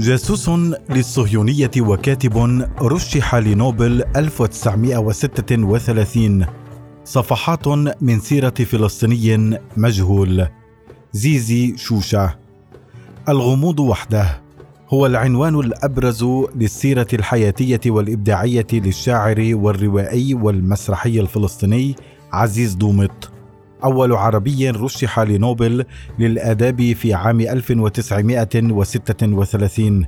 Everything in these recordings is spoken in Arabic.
جاسوس للصهيونية وكاتب رشح لنوبل 1936 صفحات من سيرة فلسطيني مجهول. زيزي شوشة. الغموض وحده هو العنوان الأبرز للسيرة الحياتية والإبداعية للشاعر والروائي والمسرحي الفلسطيني عزيز دومط أول عربي رشح لنوبل للآداب في عام 1936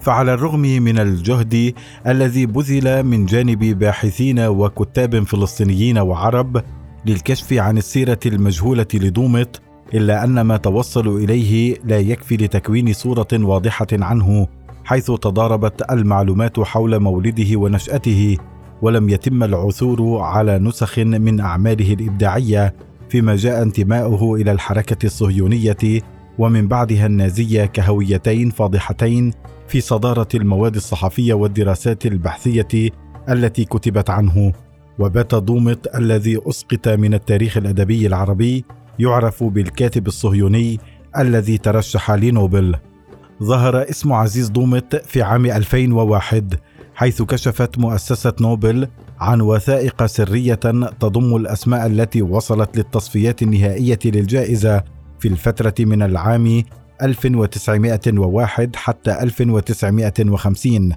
فعلى الرغم من الجهد الذي بذل من جانب باحثين وكتاب فلسطينيين وعرب للكشف عن السيرة المجهولة لدومط إلا أن ما توصلوا إليه لا يكفي لتكوين صورة واضحة عنه حيث تضاربت المعلومات حول مولده ونشأته ولم يتم العثور على نسخ من أعماله الإبداعية فيما جاء انتماؤه إلى الحركة الصهيونية ومن بعدها النازية كهويتين فاضحتين في صدارة المواد الصحفية والدراسات البحثية التي كتبت عنه. وبات دومط الذي أسقط من التاريخ الأدبي العربي يعرف بالكاتب الصهيوني الذي ترشح لنوبل. ظهر اسم عزيز دومط في عام 2001 حيث كشفت مؤسسة نوبل عن وثائق سرية تضم الأسماء التي وصلت للتصفيات النهائية للجائزة في الفترة من العام 1901 حتى 1950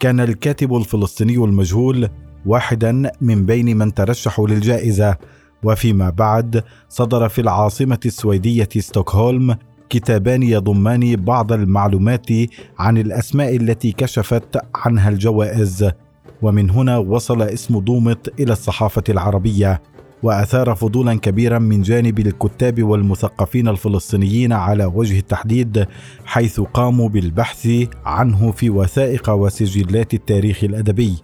كان الكاتب الفلسطيني المجهول واحدا من بين من ترشحوا للجائزة. وفيما بعد صدر في العاصمة السويدية ستوكهولم كتابان يضمان بعض المعلومات عن الأسماء التي كشفت عنها الجوائز. ومن هنا وصل اسم دومط إلى الصحافة العربية وأثار فضولا كبيرا من جانب الكتاب والمثقفين الفلسطينيين على وجه التحديد حيث قاموا بالبحث عنه في وثائق وسجلات التاريخ الأدبي.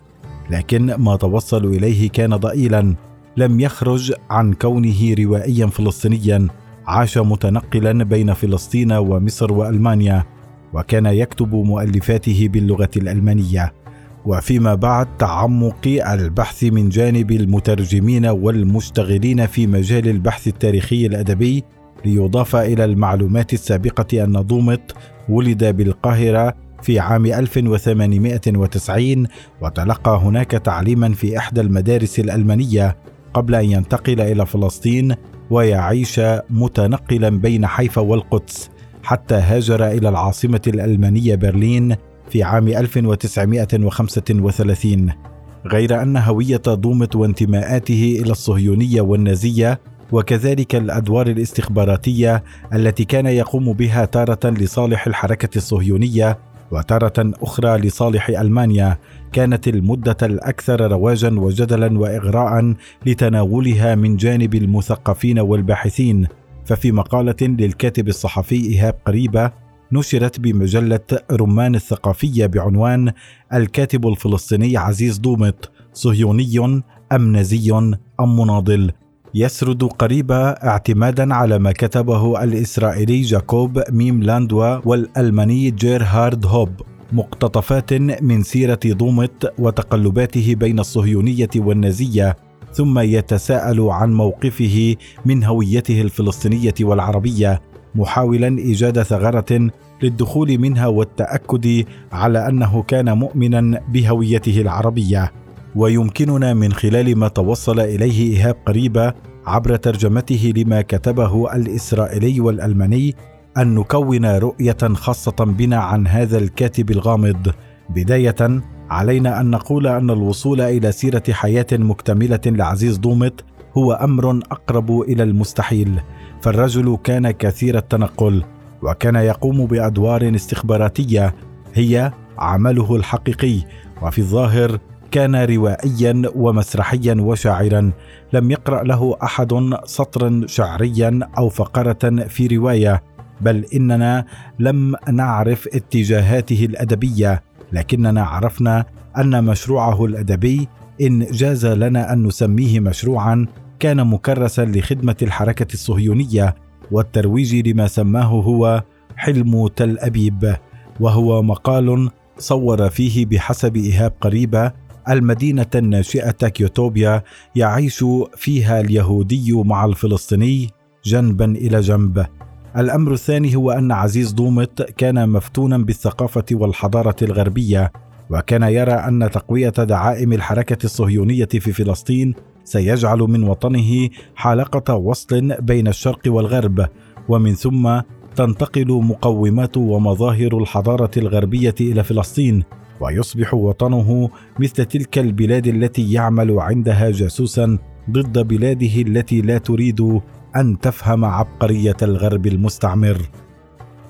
لكن ما توصلوا إليه كان ضئيلا لم يخرج عن كونه روائيا فلسطينيا عاش متنقلا بين فلسطين ومصر وألمانيا وكان يكتب مؤلفاته باللغة الألمانية. وفيما بعد تعمق البحث من جانب المترجمين والمشتغلين في مجال البحث التاريخي الأدبي ليضاف إلى المعلومات السابقة أن دومط ولد بالقاهرة في عام 1890 وتلقى هناك تعليما في إحدى المدارس الألمانية قبل أن ينتقل إلى فلسطين ويعيش متنقلا بين حيفا والقدس حتى هاجر إلى العاصمة الألمانية برلين في عام 1935 غير أن هوية دومت وانتماءاته إلى الصهيونية والنازية وكذلك الأدوار الاستخباراتية التي كان يقوم بها تارة لصالح الحركة الصهيونية وتارة أخرى لصالح ألمانيا كانت المادة الأكثر رواجا وجدلا واغراء لتناولها من جانب المثقفين والباحثين. ففي مقالة للكاتب الصحفي إيهاب قريبة نشرت بمجلة رمان الثقافية بعنوان الكاتب الفلسطيني عزيز دومط صهيوني ام نازي أم مناضل. يسرد قريبة اعتمادا على ما كتبه الإسرائيلي جاكوب ميم لاندوا والألماني جيرهارد هوب. مقتطفات من سيرة دومت وتقلباته بين الصهيونية والنازية ثم يتساءل عن موقفه من هويته الفلسطينية والعربية. محاولا إيجاد ثغرة للدخول منها والتأكد على أنه كان مؤمنا بهويته العربية. ويمكننا من خلال ما توصل إليه إيهاب قريبة عبر ترجمته لما كتبه الإسرائيلي والألماني أن نكون رؤية خاصة بنا عن هذا الكاتب الغامض. بداية علينا أن نقول أن الوصول إلى سيرة حياة مكتملة لعزيز دومط هو أمر أقرب إلى المستحيل. فالرجل كان كثير التنقل وكان يقوم بأدوار استخباراتية هي عمله الحقيقي وفي الظاهر كان روائيا ومسرحيا وشاعرا. لم يقرأ له أحد سطرا شعريا أو فقرة في رواية بل إننا لم نعرف اتجاهاته الأدبية لكننا عرفنا أن مشروعه الأدبي إن جاز لنا أن نسميه مشروعا كان مكرسا لخدمة الحركة الصهيونية والترويج لما سماه هو حلم تل أبيب وهو مقال صور فيه بحسب إيهاب قريبة المدينة الناشئة كيوتوبيا يعيش فيها اليهودي مع الفلسطيني جنبا إلى جنب. الأمر الثاني هو أن عزيز دومت كان مفتونا بالثقافة والحضارة الغربية وكان يرى أن تقوية دعائم الحركة الصهيونية في فلسطين سيجعل من وطنه حلقة وصل بين الشرق والغرب ومن ثم تنتقل مقومات ومظاهر الحضارة الغربية إلى فلسطين ويصبح وطنه مثل تلك البلاد التي يعمل عندها جاسوسا ضد بلاده التي لا تريد أن تفهم عبقرية الغرب المستعمر.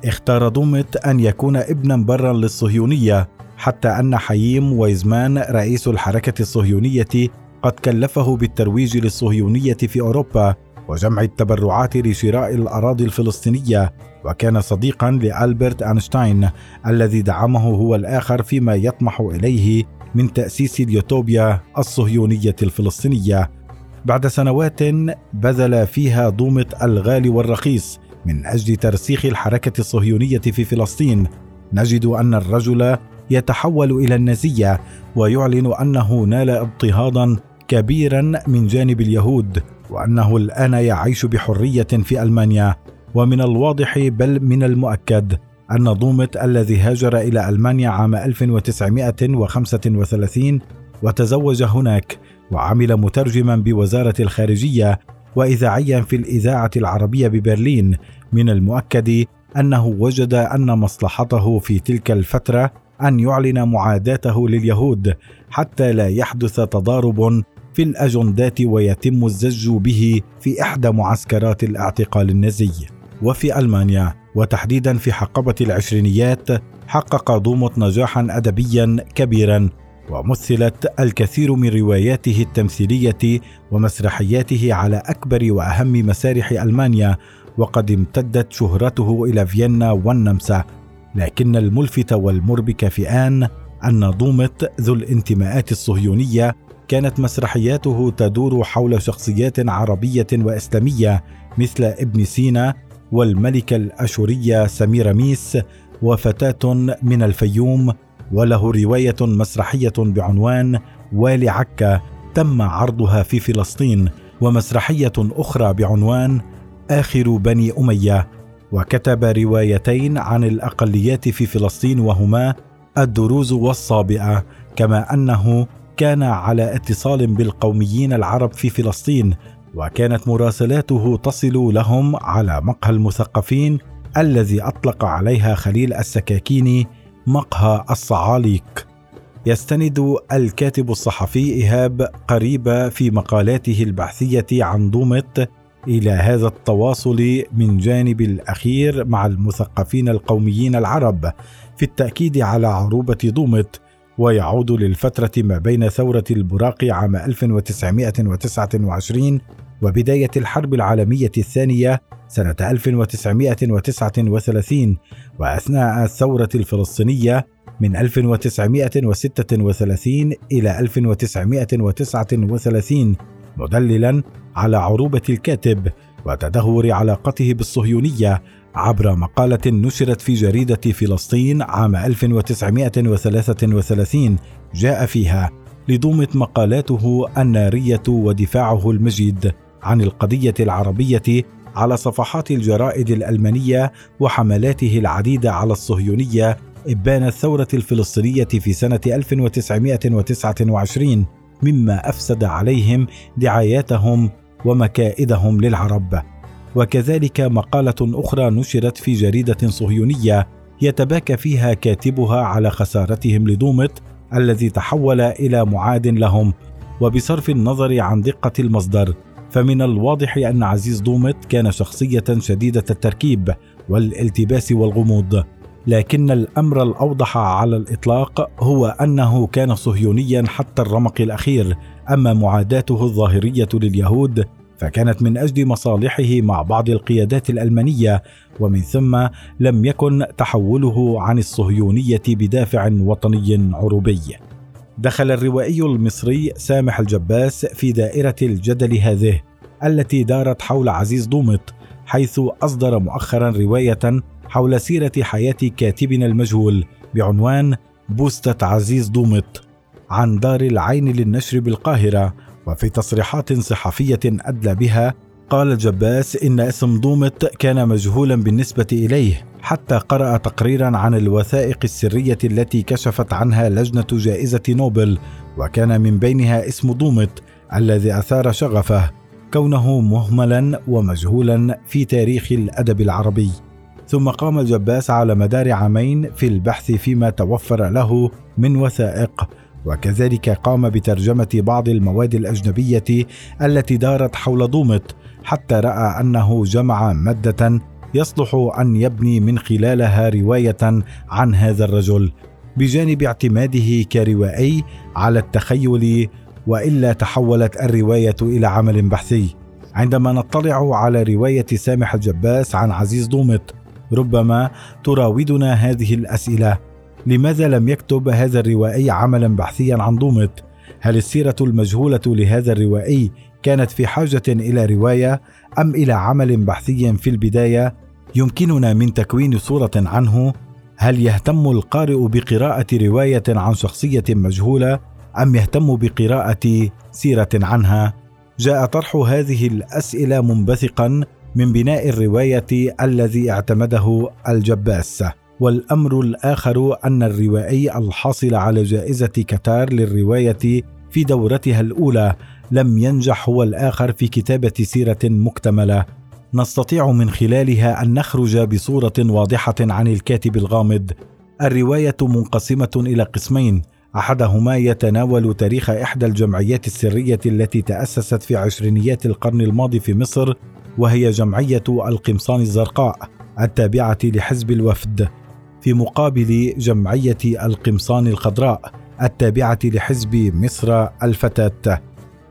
اختار دومت أن يكون ابنا برا للصهيونية حتى أن حييم ويزمان رئيس الحركة الصهيونية قد كلفه بالترويج للصهيونية في أوروبا وجمع التبرعات لشراء الأراضي الفلسطينية وكان صديقا لألبرت أينشتاين الذي دعمه هو الآخر فيما يطمح إليه من تأسيس اليوتوبيا الصهيونية الفلسطينية. بعد سنوات بذل فيها دومت الغالي والرخيص من أجل ترسيخ الحركة الصهيونية في فلسطين نجد أن الرجل يتحول إلى النازية ويعلن أنه نال اضطهادا كبيرا من جانب اليهود وأنه الآن يعيش بحرية في ألمانيا. ومن الواضح بل من المؤكد أن ضومت الذي هاجر إلى ألمانيا عام 1935 وتزوج هناك وعمل مترجما بوزارة الخارجية وإذاعيا في الإذاعة العربية ببرلين. من المؤكد أنه وجد أن مصلحته في تلك الفترة أن يعلن معاداته لليهود حتى لا يحدث تضارب في الأجندات ويتم الزج به في إحدى معسكرات الاعتقال النازي وفي ألمانيا. وتحديدا في حقبة العشرينيات حقق دوموت نجاحا أدبيا كبيرا ومثلت الكثير من رواياته التمثيلية ومسرحياته على أكبر وأهم مسارح ألمانيا وقد امتدت شهرته إلى فيينا والنمسا. لكن الملفت والمربك في آن أن دومت ذو الانتماءات الصهيونية كانت مسرحياته تدور حول شخصيات عربية وإسلامية مثل ابن سينا والملكة الأشورية سميرة ميس وفتاة من الفيوم وله رواية مسرحية بعنوان والي عكا تم عرضها في فلسطين ومسرحية أخرى بعنوان آخر بني أمية. وكتب روايتين عن الأقليات في فلسطين وهما الدروز والصابئة كما أنه كان على اتصال بالقوميين العرب في فلسطين وكانت مراسلاته تصل لهم على مقهى المثقفين الذي أطلق عليها خليل السكاكيني مقهى الصعاليك. يستند الكاتب الصحفي إيهاب قريبه في مقالاته البحثية عن دومت إلى هذا التواصل من جانب الأخير مع المثقفين القوميين العرب في التأكيد على عروبة دومت ويعود للفترة ما بين ثورة البراق عام 1929 وبداية الحرب العالمية الثانية سنة 1939 وأثناء الثورة الفلسطينية من 1936 إلى 1939 مدللا على عروبة الكاتب وتدهور علاقته بالصهيونية عبر مقالة نشرت في جريدة فلسطين عام 1933 جاء فيها لضومة مقالاته النارية ودفاعه المجيد عن القضية العربية على صفحات الجرائد الألمانية وحملاته العديدة على الصهيونية إبان الثورة الفلسطينية في سنة 1929 مما أفسد عليهم دعاياتهم ومكائدهم للعرب. وكذلك مقالة أخرى نشرت في جريدة صهيونية يتباكى فيها كاتبها على خسارتهم لدومت الذي تحول إلى معاد لهم وبصرف النظر عن دقة المصدر. فمن الواضح أن عزيز دومت كان شخصية شديدة التركيب والالتباس والغموض لكن الأمر الأوضح على الإطلاق هو أنه كان صهيونيا حتى الرمق الأخير أما معاداته الظاهرية لليهود فكانت من أجل مصالحه مع بعض القيادات الألمانية ومن ثم لم يكن تحوله عن الصهيونية بدافع وطني عروبي. دخل الروائي المصري سامح الجباس في دائرة الجدل هذه التي دارت حول عزيز دومط حيث أصدر مؤخرا رواية حول سيرة حياة كاتبنا المجهول بعنوان بوستة عزيز دومط عن دار العين للنشر بالقاهرة وفي تصريحات صحفية أدلى بها قال جباس إن اسم دومت كان مجهولا بالنسبة إليه حتى قرأ تقريرا عن الوثائق السرية التي كشفت عنها لجنة جائزة نوبل وكان من بينها اسم دومت الذي أثار شغفه كونه مهملا ومجهولا في تاريخ الأدب العربي. ثم قام الجباس على مدار عامين في البحث فيما توفر له من وثائق وكذلك قام بترجمة بعض المواد الأجنبية التي دارت حول دومت حتى رأى أنه جمع مادة يصلح أن يبني من خلالها رواية عن هذا الرجل بجانب اعتماده كروائي على التخيل وإلا تحولت الرواية إلى عمل بحثي. عندما نطلع على رواية سامح الجباس عن عزيز دومت ربما تراودنا هذه الأسئلة. لماذا لم يكتب هذا الروائي عملا بحثيا عن دومت هل السيرة المجهولة لهذا الروائي كانت في حاجة إلى رواية أم إلى عمل بحثي في البداية؟ يمكننا من تكوين صورة عنه؟ هل يهتم القارئ بقراءة رواية عن شخصية مجهولة أم يهتم بقراءة سيرة عنها؟ جاء طرح هذه الأسئلة منبثقا من بناء الرواية الذي اعتمده الجباس. والأمر الآخر أن الروائي الحاصل على جائزة كتار للرواية في دورتها الأولى لم ينجح هو الآخر في كتابة سيرة مكتملة. نستطيع من خلالها أن نخرج بصورة واضحة عن الكاتب الغامض. الرواية منقسمة إلى قسمين. أحدهما يتناول تاريخ إحدى الجمعيات السرية التي تأسست في عشرينيات القرن الماضي في مصر وهي جمعية القمصان الزرقاء التابعة لحزب الوفد. في مقابل جمعية القمصان الخضراء التابعة لحزب مصر الفتاة.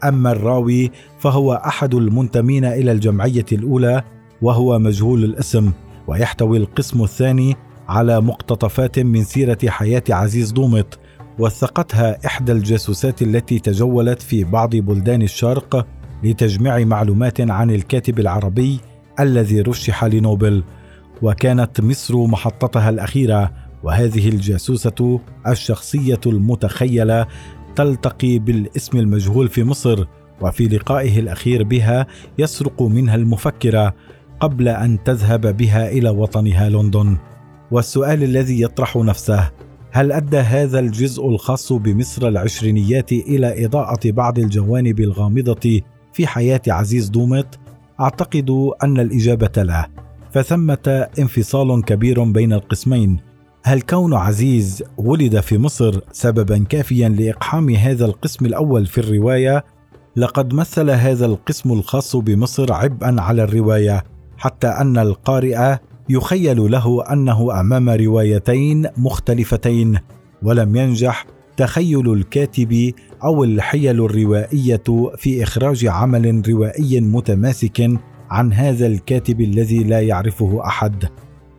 أما الراوي فهو أحد المنتمين إلى الجمعية الأولى وهو مجهول الاسم ويحتوي القسم الثاني على مقتطفات من سيرة حياة عزيز دومط وثقتها إحدى الجاسوسات التي تجولت في بعض بلدان الشرق لتجميع معلومات عن الكاتب العربي الذي رشح لنوبل. وكانت مصر محطتها الأخيرة وهذه الجاسوسة الشخصية المتخيلة تلتقي بالاسم المجهول في مصر وفي لقائه الأخير بها يسرق منها المفكرة قبل أن تذهب بها إلى وطنها لندن. والسؤال الذي يطرح نفسه هل أدى هذا الجزء الخاص بمصر العشرينيات إلى إضاءة بعض الجوانب الغامضة في حياة عزيز دومت أعتقد أن الإجابة لا. فثمة انفصال كبير بين القسمين. هل كون عزيز ولد في مصر سببا كافيا لإقحام هذا القسم الأول في الرواية؟ لقد مثل هذا القسم الخاص بمصر عبئا على الرواية حتى أن القارئ يخيل له أنه أمام روايتين مختلفتين ولم ينجح تخيل الكاتب أو الحيل الروائية في إخراج عمل روائي متماسك عن هذا الكاتب الذي لا يعرفه أحد.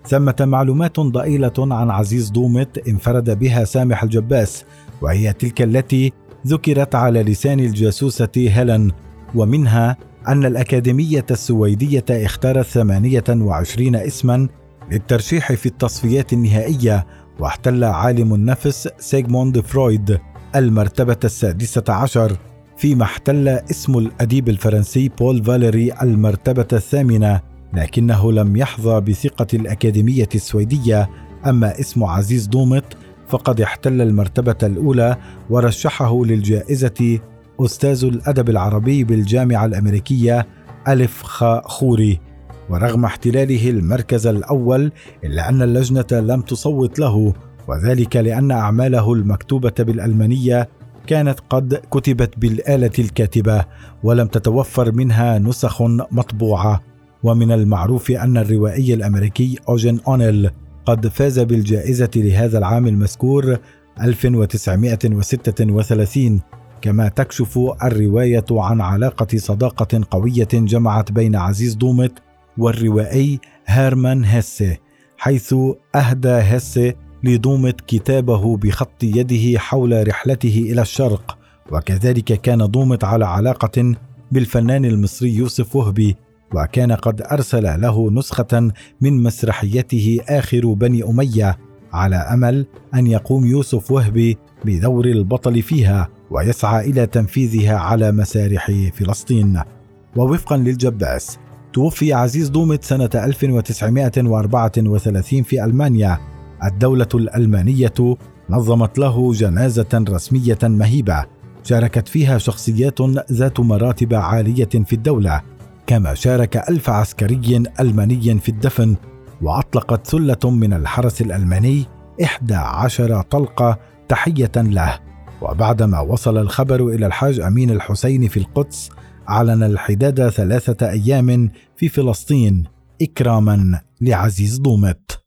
ثمة معلومات ضئيلة عن عزيز دومت انفرد بها سامح الجباس وهي تلك التي ذكرت على لسان الجاسوسة هيلن ومنها أن الأكاديمية السويدية اختارت 28 اسما للترشيح في التصفيات النهائية واحتل عالم النفس سيغموند فرويد المرتبة السادسة عشر. فيما احتل اسم الأديب الفرنسي بول فاليري المرتبة الثامنة لكنه لم يحظى بثقة الأكاديمية السويدية. أما اسم عزيز دومت فقد احتل المرتبة الأولى ورشحه للجائزة أستاذ الأدب العربي بالجامعة الأمريكية ألف خا خوري. ورغم احتلاله المركز الأول إلا أن اللجنة لم تصوت له وذلك لأن أعماله المكتوبة بالألمانية كانت قد كتبت بالآلة الكاتبة ولم تتوفر منها نسخ مطبوعة. ومن المعروف أن الروائي الأمريكي أوجن أونيل قد فاز بالجائزة لهذا العام المذكور 1936 كما تكشف الرواية عن علاقة صداقة قوية جمعت بين عزيز دومت والروائي هيرمان هيسي حيث أهدى هيسي لدومت كتابه بخط يده حول رحلته إلى الشرق وكذلك كان دومت على علاقة بالفنان المصري يوسف وهبي وكان قد أرسل له نسخة من مسرحيته آخر بني أمية على أمل أن يقوم يوسف وهبي بدور البطل فيها ويسعى إلى تنفيذها على مسارح فلسطين. ووفقا للجباس توفي عزيز دومت سنة 1934 في ألمانيا الدولة الألمانية نظمت له جنازة رسمية مهيبة شاركت فيها شخصيات ذات مراتب عالية في الدولة كما شارك ألف عسكري ألماني في الدفن وأطلقت ثلة من الحرس الألماني إحدى عشر طلقة تحية له. وبعدما وصل الخبر إلى الحاج أمين الحسين في القدس أعلن الحداد ثلاثة أيام في فلسطين إكراما لعزيز دومت.